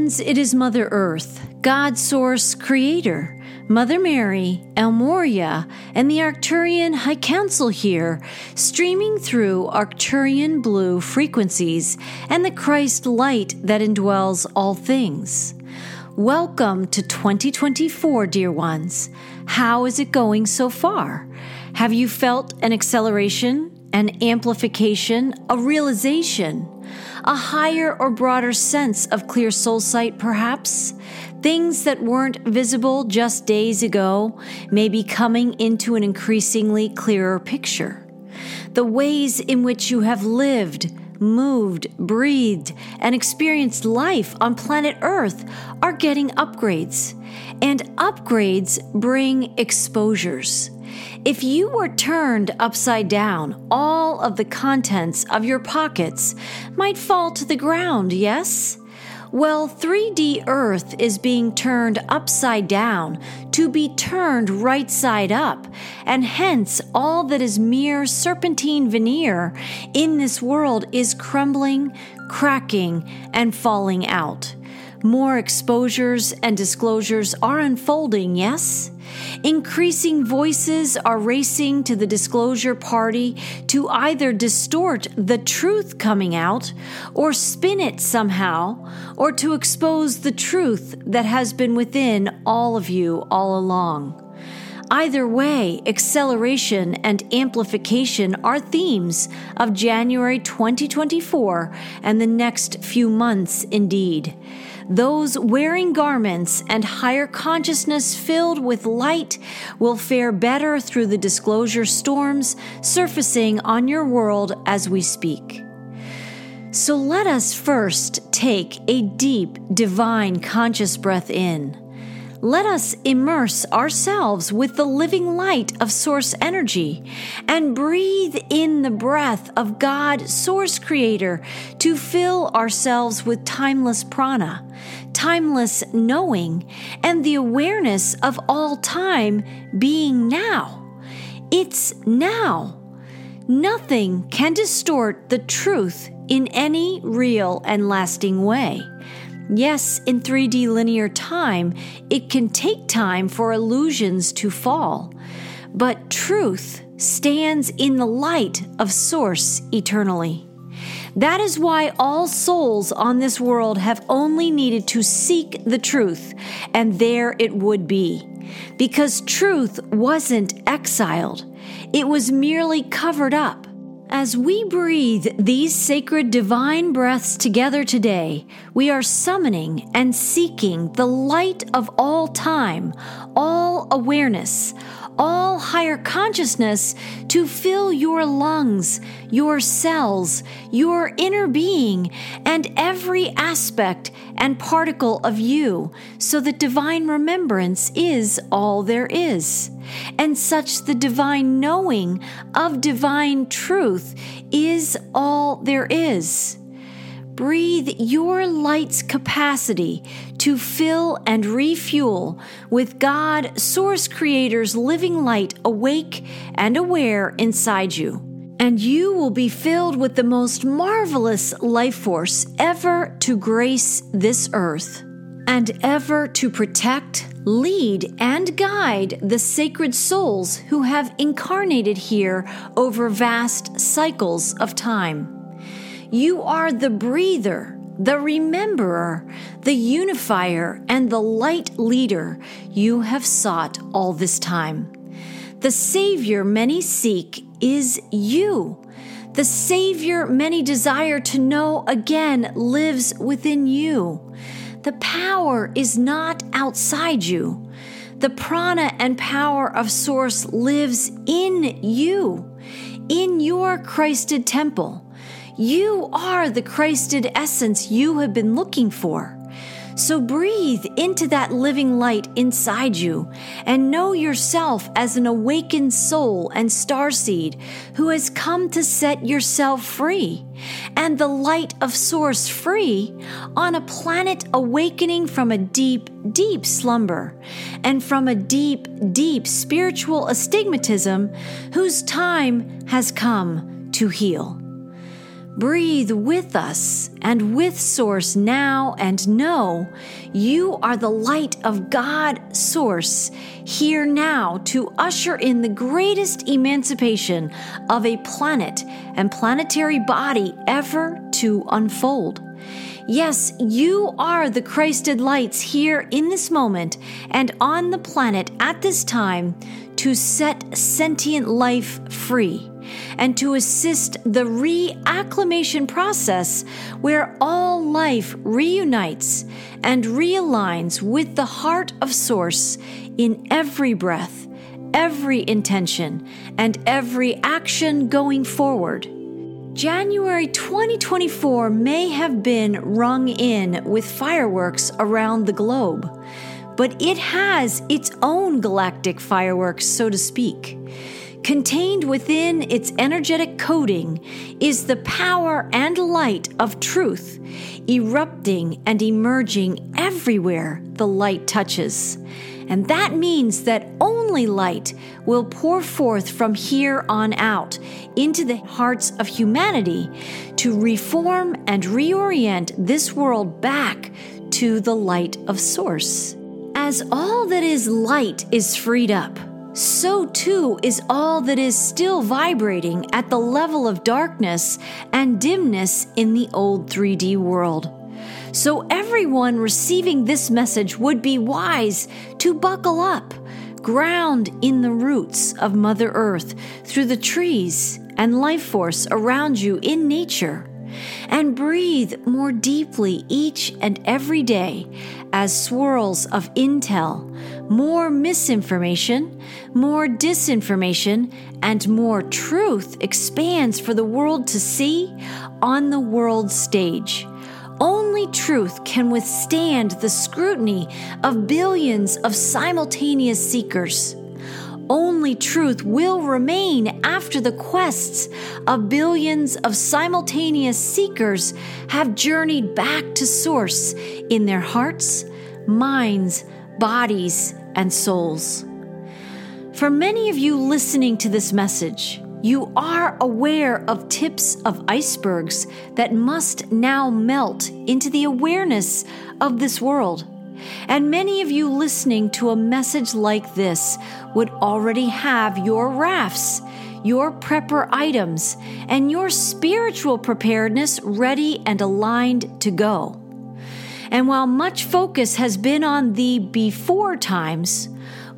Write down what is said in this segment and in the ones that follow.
it is Mother Earth, God Source Creator, Mother Mary, El Morya, and the Arcturian High Council here, streaming through Arcturian blue frequencies and the Christ light that indwells all things. Welcome to 2024, dear ones. How is it going so far? Have you felt an acceleration, an amplification, a realization? A higher or broader sense of clear soul sight, perhaps. Things that weren't visible just days ago may be coming into an increasingly clearer picture. The ways in which you have lived, moved, breathed, and experienced life on planet Earth are getting upgrades. And upgrades bring exposures. If you were turned upside down, all of the contents of your pockets might fall to the ground, yes? Well, 3D Earth is being turned upside down to be turned right side up, and hence all that is mere serpentine veneer in this world is crumbling, cracking, and falling out. More exposures and disclosures are unfolding, yes? Increasing voices are racing to the disclosure party to either distort the truth coming out or spin it somehow, or to expose the truth that has been within all of you all along. Either way, acceleration and amplification are themes of January 2024 and the next few months indeed. Those wearing garments and higher consciousness filled with light will fare better through the disclosure storms surfacing on your world as we speak. So let us first take a deep, divine, conscious breath in let us immerse ourselves with the living light of Source energy and breathe in the breath of God, Source Creator, to fill ourselves with timeless prana, timeless knowing, and the awareness of all time being now. It's now. Nothing can distort the truth in any real and lasting way. Yes, in 3D linear time, it can take time for illusions to fall, but truth stands in the light of Source eternally. That is why all souls on this world have only needed to seek the truth, and there it would be. Because truth wasn't exiled, it was merely covered up as we breathe these sacred divine breaths together today, we are summoning and seeking the light of all time, all awareness, all higher consciousness to fill your lungs, your cells, your inner being, and every aspect and particle of you, so that divine remembrance is all there is. And such the divine knowing of divine truth is all there is. Breathe your light's capacity to fill and refuel with God, Source Creator's living light awake and aware inside you. And you will be filled with the most marvelous life force ever to grace this earth and ever to protect, lead, and guide the sacred souls who have incarnated here over vast cycles of time. You are the breather, the rememberer, the unifier, and the light leader you have sought all this time. The Savior many seek is you. The Savior many desire to know again lives within you. The power is not outside you. The prana and power of Source lives in you, in your Christed temple. You are the Christed essence you have been looking for. So breathe into that living light inside you and know yourself as an awakened soul and starseed who has come to set yourself free and the light of source free on a planet awakening from a deep, deep slumber and from a deep, deep spiritual astigmatism whose time has come to heal. Breathe with us and with Source now and know you are the light of God Source here now to usher in the greatest emancipation of a planet and planetary body ever to unfold. Yes, you are the Christed lights here in this moment and on the planet at this time to set sentient life free and to assist the reacclimation process where all life reunites and realigns with the heart of Source in every breath, every intention, and every action going forward. January 2024 may have been rung in with fireworks around the globe, but it has its own galactic fireworks, so to speak. Contained within its energetic coating is the power and light of truth, erupting and emerging everywhere the light touches. And that means that only light will pour forth from here on out into the hearts of humanity to reform and reorient this world back to the light of Source. As all that is light is freed up, so too is all that is still vibrating at the level of darkness and dimness in the old 3D world. So everyone receiving this message would be wise to buckle up, ground in the roots of Mother Earth through the trees and life force around you in nature and breathe more deeply each and every day as swirls of intel, more misinformation, more disinformation, and more truth expands for the world to see on the world stage. Only truth can withstand the scrutiny of billions of simultaneous seekers only truth will remain after the quests of billions of simultaneous seekers have journeyed back to source in their hearts, minds, bodies, and souls. For many of you listening to this message, you are aware of tips of icebergs that must now melt into the awareness of this world. And many of you listening to a message like this would already have your rafts, your prepper items, and your spiritual preparedness ready and aligned to go. And while much focus has been on the before times,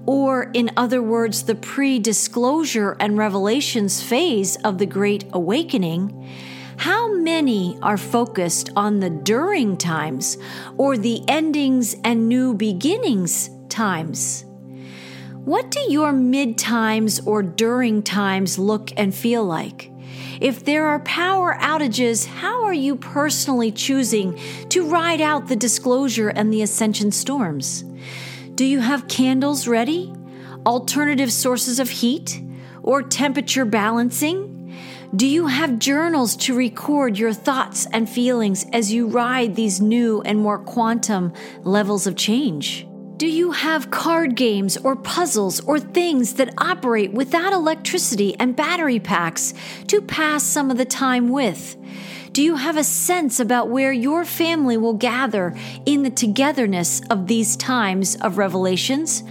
or in other words, the pre disclosure and revelations phase of the Great Awakening, how many are focused on the during times or the endings and new beginnings times? What do your mid times or during times look and feel like? If there are power outages, how are you personally choosing to ride out the disclosure and the ascension storms? Do you have candles ready? Alternative sources of heat? Or temperature balancing? Do you have journals to record your thoughts and feelings as you ride these new and more quantum levels of change? Do you have card games or puzzles or things that operate without electricity and battery packs to pass some of the time with? Do you have a sense about where your family will gather in the togetherness of these times of revelations?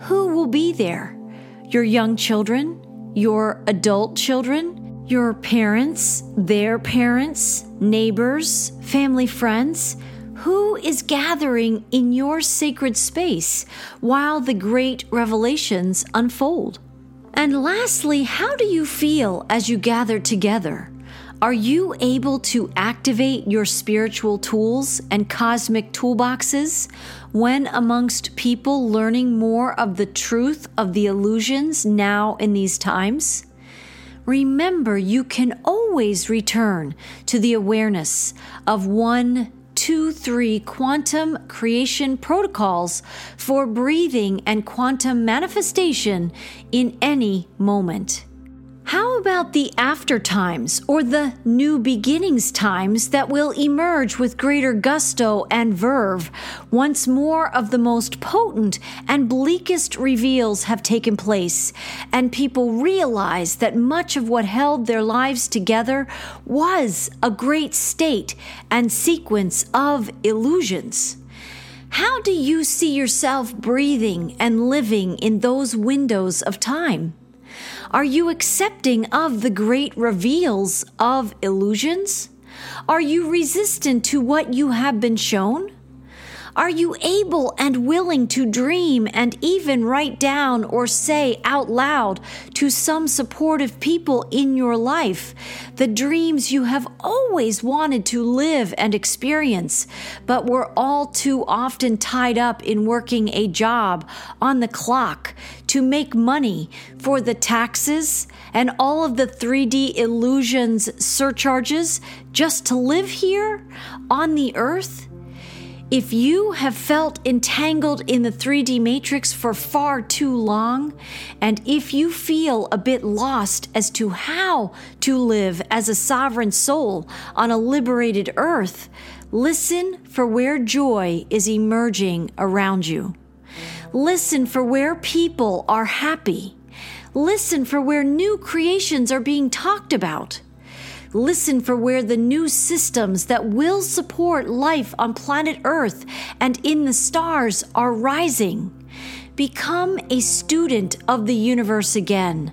Who will be there? Your young children? Your adult children? Your parents, their parents, neighbors, family, friends. Who is gathering in your sacred space while the great revelations unfold? And lastly, how do you feel as you gather together? Are you able to activate your spiritual tools and cosmic toolboxes when amongst people learning more of the truth of the illusions now in these times? Remember you can always return to the awareness of one, two, three quantum creation protocols for breathing and quantum manifestation in any moment. How about the after times or the new beginnings times that will emerge with greater gusto and verve once more of the most potent and bleakest reveals have taken place and people realize that much of what held their lives together was a great state and sequence of illusions? How do you see yourself breathing and living in those windows of time? Are you accepting of the great reveals of illusions? Are you resistant to what you have been shown? Are you able and willing to dream and even write down or say out loud to some supportive people in your life the dreams you have always wanted to live and experience, but were all too often tied up in working a job on the clock to make money for the taxes and all of the 3D illusions surcharges just to live here on the earth? If you have felt entangled in the 3D matrix for far too long, and if you feel a bit lost as to how to live as a sovereign soul on a liberated earth, listen for where joy is emerging around you. Listen for where people are happy. Listen for where new creations are being talked about. Listen for where the new systems that will support life on planet Earth and in the stars are rising. Become a student of the universe again.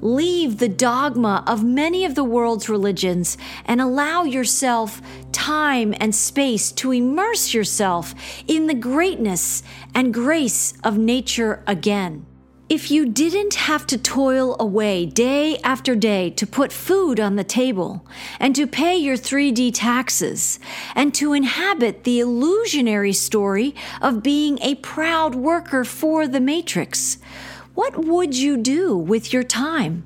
Leave the dogma of many of the world's religions and allow yourself time and space to immerse yourself in the greatness and grace of nature again. If you didn't have to toil away day after day to put food on the table and to pay your 3D taxes and to inhabit the illusionary story of being a proud worker for the Matrix, what would you do with your time,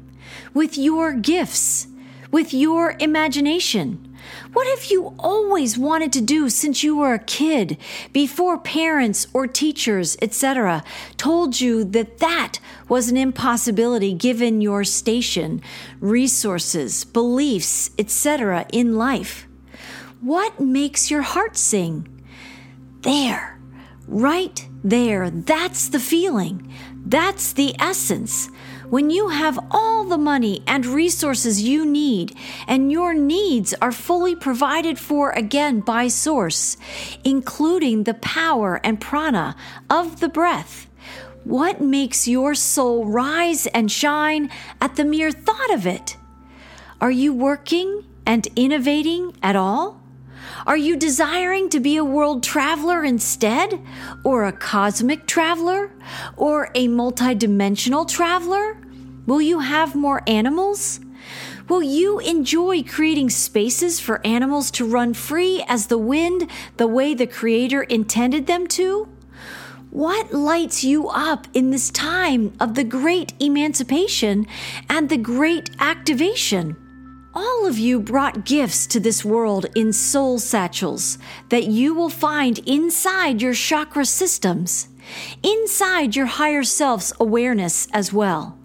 with your gifts, with your imagination? What have you always wanted to do since you were a kid, before parents or teachers, etc., told you that that was an impossibility given your station, resources, beliefs, etc., in life? What makes your heart sing? There, right there, that's the feeling. That's the essence. When you have all the money and resources you need, and your needs are fully provided for again by Source, including the power and prana of the breath, what makes your soul rise and shine at the mere thought of it? Are you working and innovating at all? Are you desiring to be a world traveler instead? Or a cosmic traveler? Or a multidimensional traveler? Will you have more animals? Will you enjoy creating spaces for animals to run free as the wind the way the Creator intended them to? What lights you up in this time of the great emancipation and the great activation? All of you brought gifts to this world in soul satchels that you will find inside your chakra systems, inside your higher self's awareness as well.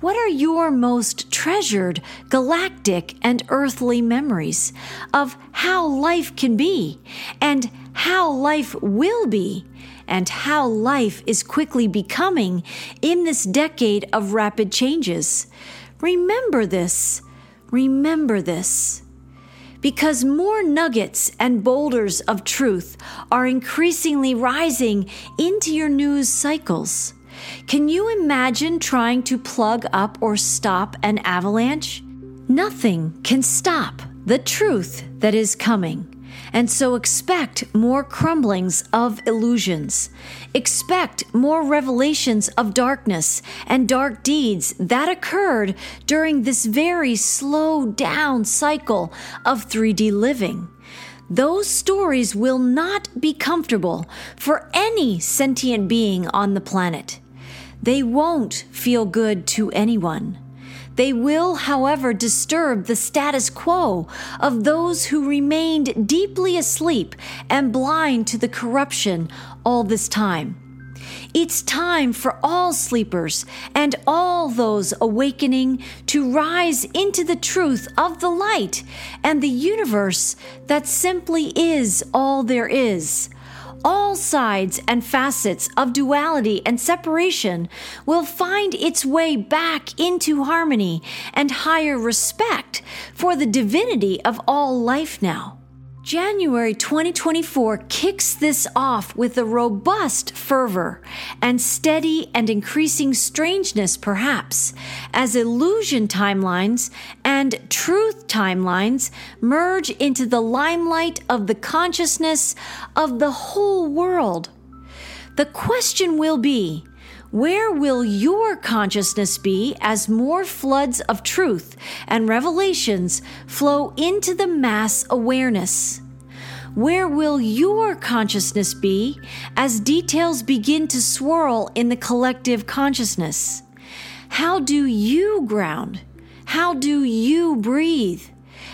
What are your most treasured galactic and earthly memories of how life can be and how life will be and how life is quickly becoming in this decade of rapid changes? Remember this Remember this. Because more nuggets and boulders of truth are increasingly rising into your news cycles. Can you imagine trying to plug up or stop an avalanche? Nothing can stop the truth that is coming. And so expect more crumblings of illusions. Expect more revelations of darkness and dark deeds that occurred during this very slow down cycle of 3D living. Those stories will not be comfortable for any sentient being on the planet. They won't feel good to anyone. They will, however, disturb the status quo of those who remained deeply asleep and blind to the corruption all this time. It's time for all sleepers and all those awakening to rise into the truth of the light and the universe that simply is all there is. All sides and facets of duality and separation will find its way back into harmony and higher respect for the divinity of all life now. January 2024 kicks this off with a robust fervor and steady and increasing strangeness, perhaps, as illusion timelines and truth timelines merge into the limelight of the consciousness of the whole world. The question will be where will your consciousness be as more floods of truth and revelations flow into the mass awareness? Where will your consciousness be as details begin to swirl in the collective consciousness? How do you ground? How do you breathe?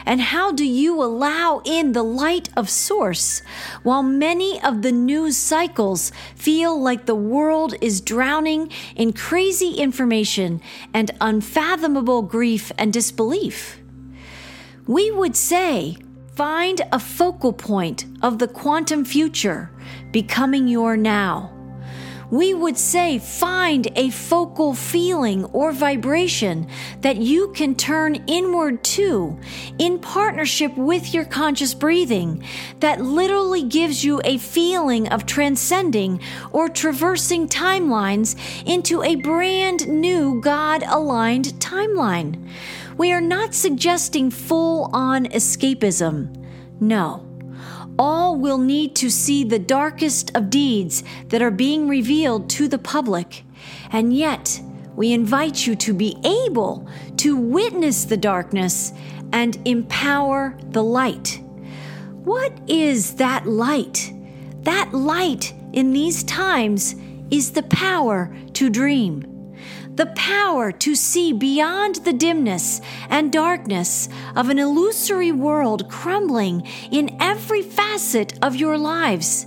And how do you allow in the light of Source while many of the news cycles feel like the world is drowning in crazy information and unfathomable grief and disbelief? We would say, find a focal point of the quantum future becoming your now we would say find a focal feeling or vibration that you can turn inward to in partnership with your conscious breathing that literally gives you a feeling of transcending or traversing timelines into a brand new God aligned timeline. We are not suggesting full on escapism. No all will need to see the darkest of deeds that are being revealed to the public. And yet, we invite you to be able to witness the darkness and empower the light. What is that light? That light in these times is the power to dream the power to see beyond the dimness and darkness of an illusory world crumbling in every facet of your lives,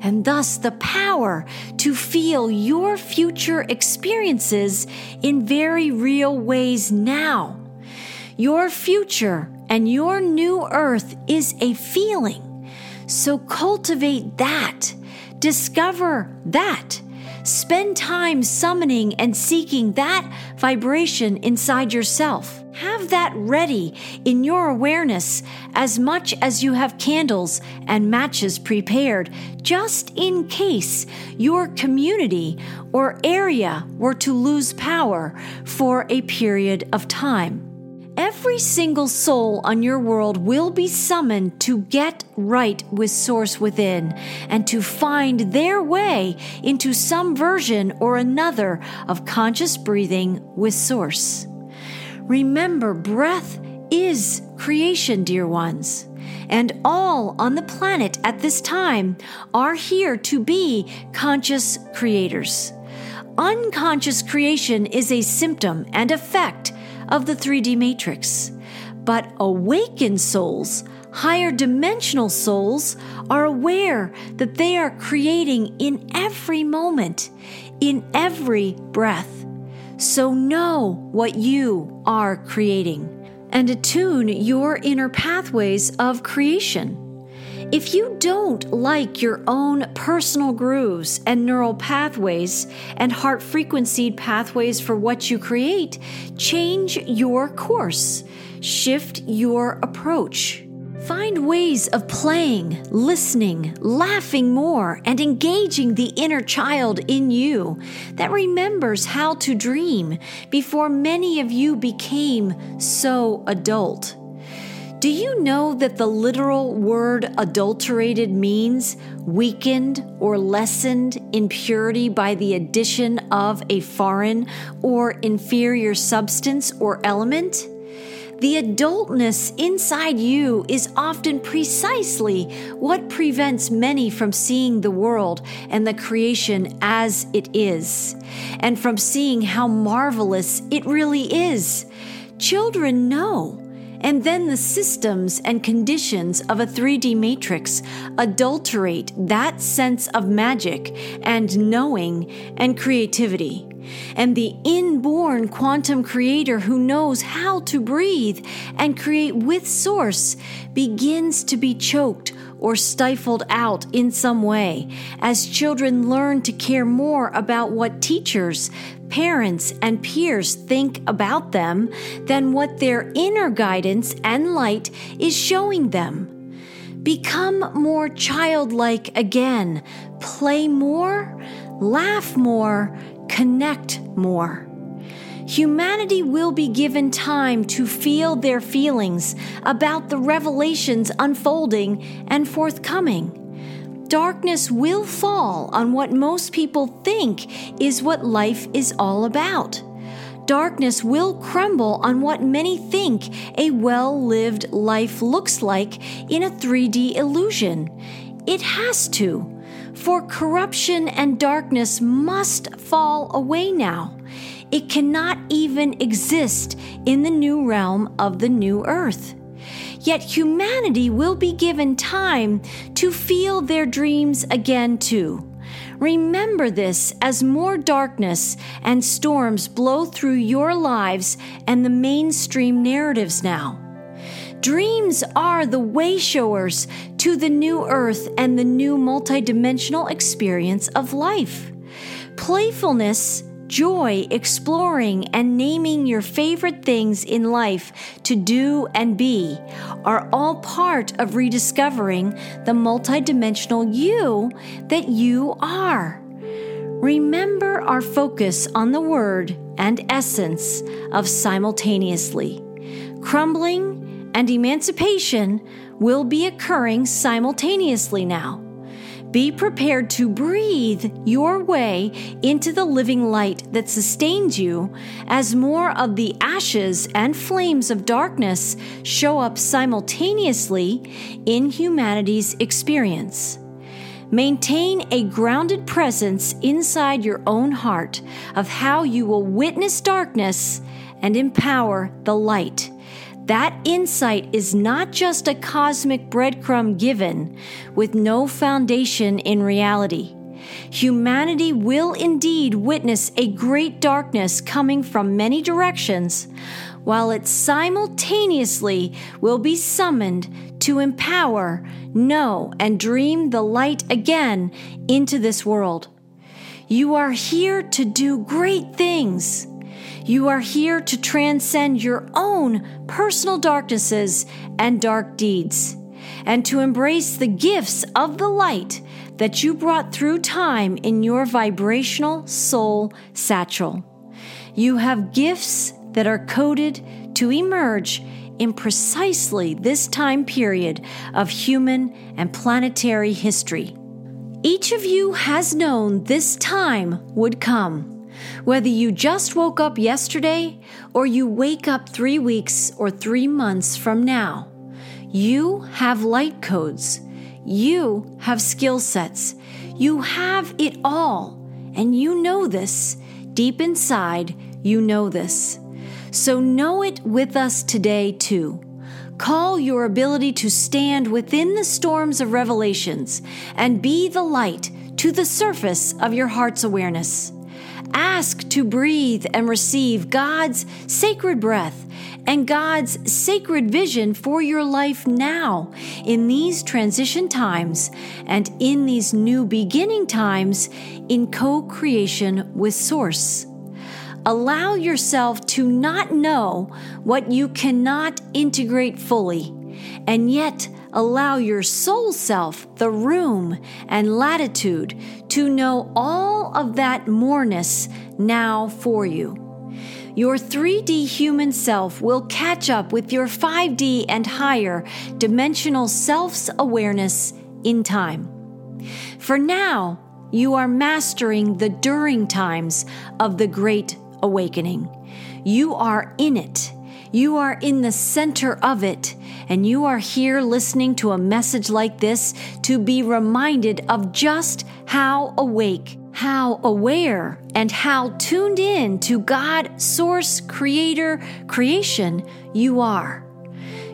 and thus the power to feel your future experiences in very real ways now. Your future and your new earth is a feeling. So cultivate that. Discover that Spend time summoning and seeking that vibration inside yourself. Have that ready in your awareness as much as you have candles and matches prepared, just in case your community or area were to lose power for a period of time. Every single soul on your world will be summoned to get right with Source within and to find their way into some version or another of conscious breathing with Source. Remember, breath is creation, dear ones. And all on the planet at this time are here to be conscious creators. Unconscious creation is a symptom and effect of the 3D matrix. But awakened souls, higher dimensional souls, are aware that they are creating in every moment, in every breath. So know what you are creating and attune your inner pathways of creation. If you don't like your own personal grooves and neural pathways and heart frequency pathways for what you create, change your course, shift your approach. Find ways of playing, listening, laughing more, and engaging the inner child in you that remembers how to dream before many of you became so adult. Do you know that the literal word adulterated means weakened or lessened in purity by the addition of a foreign or inferior substance or element? The adultness inside you is often precisely what prevents many from seeing the world and the creation as it is, and from seeing how marvelous it really is. Children know And then the systems and conditions of a 3D matrix adulterate that sense of magic and knowing and creativity. And the inborn quantum creator who knows how to breathe and create with source begins to be choked or stifled out in some way as children learn to care more about what teachers, parents, and peers think about them than what their inner guidance and light is showing them. Become more childlike again, play more, laugh more, connect more. Humanity will be given time to feel their feelings about the revelations unfolding and forthcoming. Darkness will fall on what most people think is what life is all about. Darkness will crumble on what many think a well lived life looks like in a 3D illusion. It has to for corruption and darkness must fall away now. It cannot even exist in the new realm of the new earth. Yet humanity will be given time to feel their dreams again, too. Remember this as more darkness and storms blow through your lives and the mainstream narratives now. Dreams are the way showers to the new earth and the new multidimensional experience of life. Playfulness, joy, exploring, and naming your favorite things in life to do and be are all part of rediscovering the multidimensional you that you are. Remember our focus on the word and essence of simultaneously. Crumbling and emancipation will be occurring simultaneously now. Be prepared to breathe your way into the living light that sustains you as more of the ashes and flames of darkness show up simultaneously in humanity's experience. Maintain a grounded presence inside your own heart of how you will witness darkness and empower the light that insight is not just a cosmic breadcrumb given with no foundation in reality. Humanity will indeed witness a great darkness coming from many directions, while it simultaneously will be summoned to empower, know, and dream the light again into this world. You are here to do great things. You are here to transcend your own personal darknesses and dark deeds, and to embrace the gifts of the light that you brought through time in your vibrational soul satchel. You have gifts that are coded to emerge in precisely this time period of human and planetary history. Each of you has known this time would come. Whether you just woke up yesterday or you wake up three weeks or three months from now, you have light codes. You have skill sets. You have it all. And you know this. Deep inside, you know this. So know it with us today, too. Call your ability to stand within the storms of revelations and be the light to the surface of your heart's awareness. Ask to breathe and receive God's sacred breath and God's sacred vision for your life now in these transition times and in these new beginning times in co creation with Source. Allow yourself to not know what you cannot integrate fully, and yet allow your soul self the room and latitude to know all of that moreness now for you. Your 3D human self will catch up with your 5D and higher dimensional self's awareness in time. For now, you are mastering the during times of the Great Awakening. You are in it. You are in the center of it and you are here listening to a message like this to be reminded of just how awake, how aware, and how tuned in to God, Source, Creator, creation you are.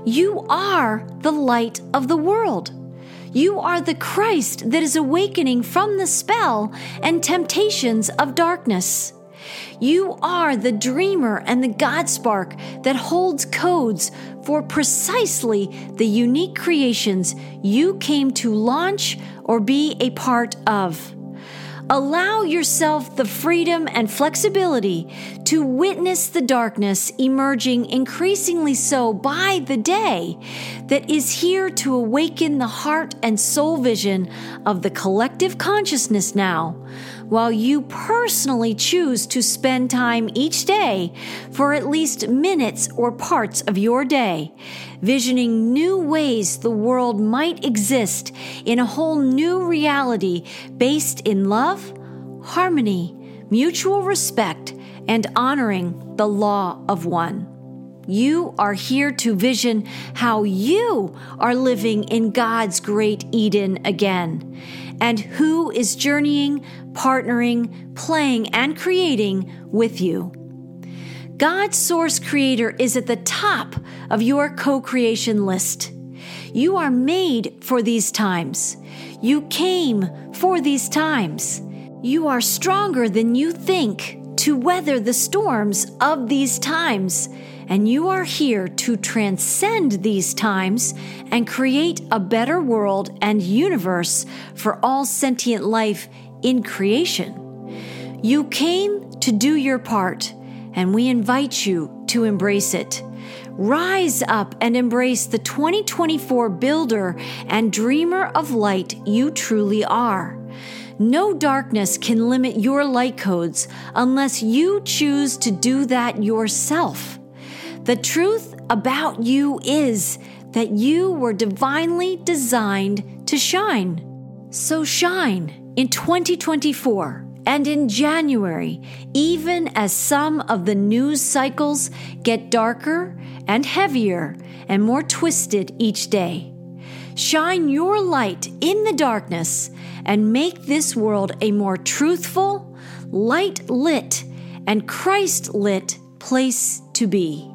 You are the light of the world. You are the Christ that is awakening from the spell and temptations of darkness. You are the dreamer and the God spark that holds codes for precisely the unique creations you came to launch or be a part of. Allow yourself the freedom and flexibility to witness the darkness emerging increasingly so by the day that is here to awaken the heart and soul vision of the collective consciousness now, while you personally choose to spend time each day for at least minutes or parts of your day, visioning new ways the world might exist in a whole new reality based in love, harmony, mutual respect, and honoring the law of one. You are here to vision how you are living in God's great Eden again, and who is journeying, partnering, playing, and creating with you. God's source creator is at the top of your co creation list. You are made for these times. You came for these times. You are stronger than you think to weather the storms of these times, and you are here to transcend these times and create a better world and universe for all sentient life in creation. You came to do your part, and we invite you to embrace it. Rise up and embrace the 2024 builder and dreamer of light you truly are. No darkness can limit your light codes unless you choose to do that yourself. The truth about you is that you were divinely designed to shine. So shine in 2024 and in January, even as some of the news cycles get darker and heavier and more twisted each day. Shine your light in the darkness and make this world a more truthful, light lit, and Christ lit place to be.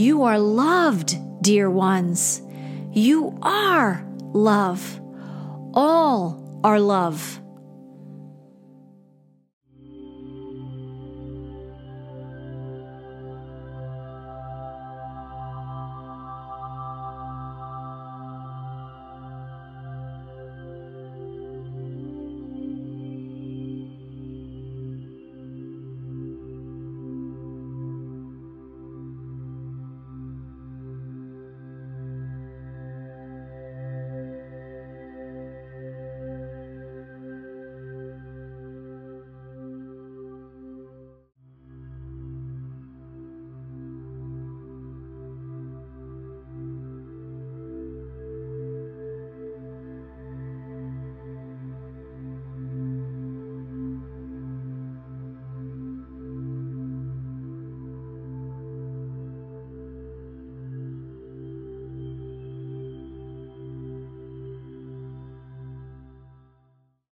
You are loved, dear ones. You are love. All are love.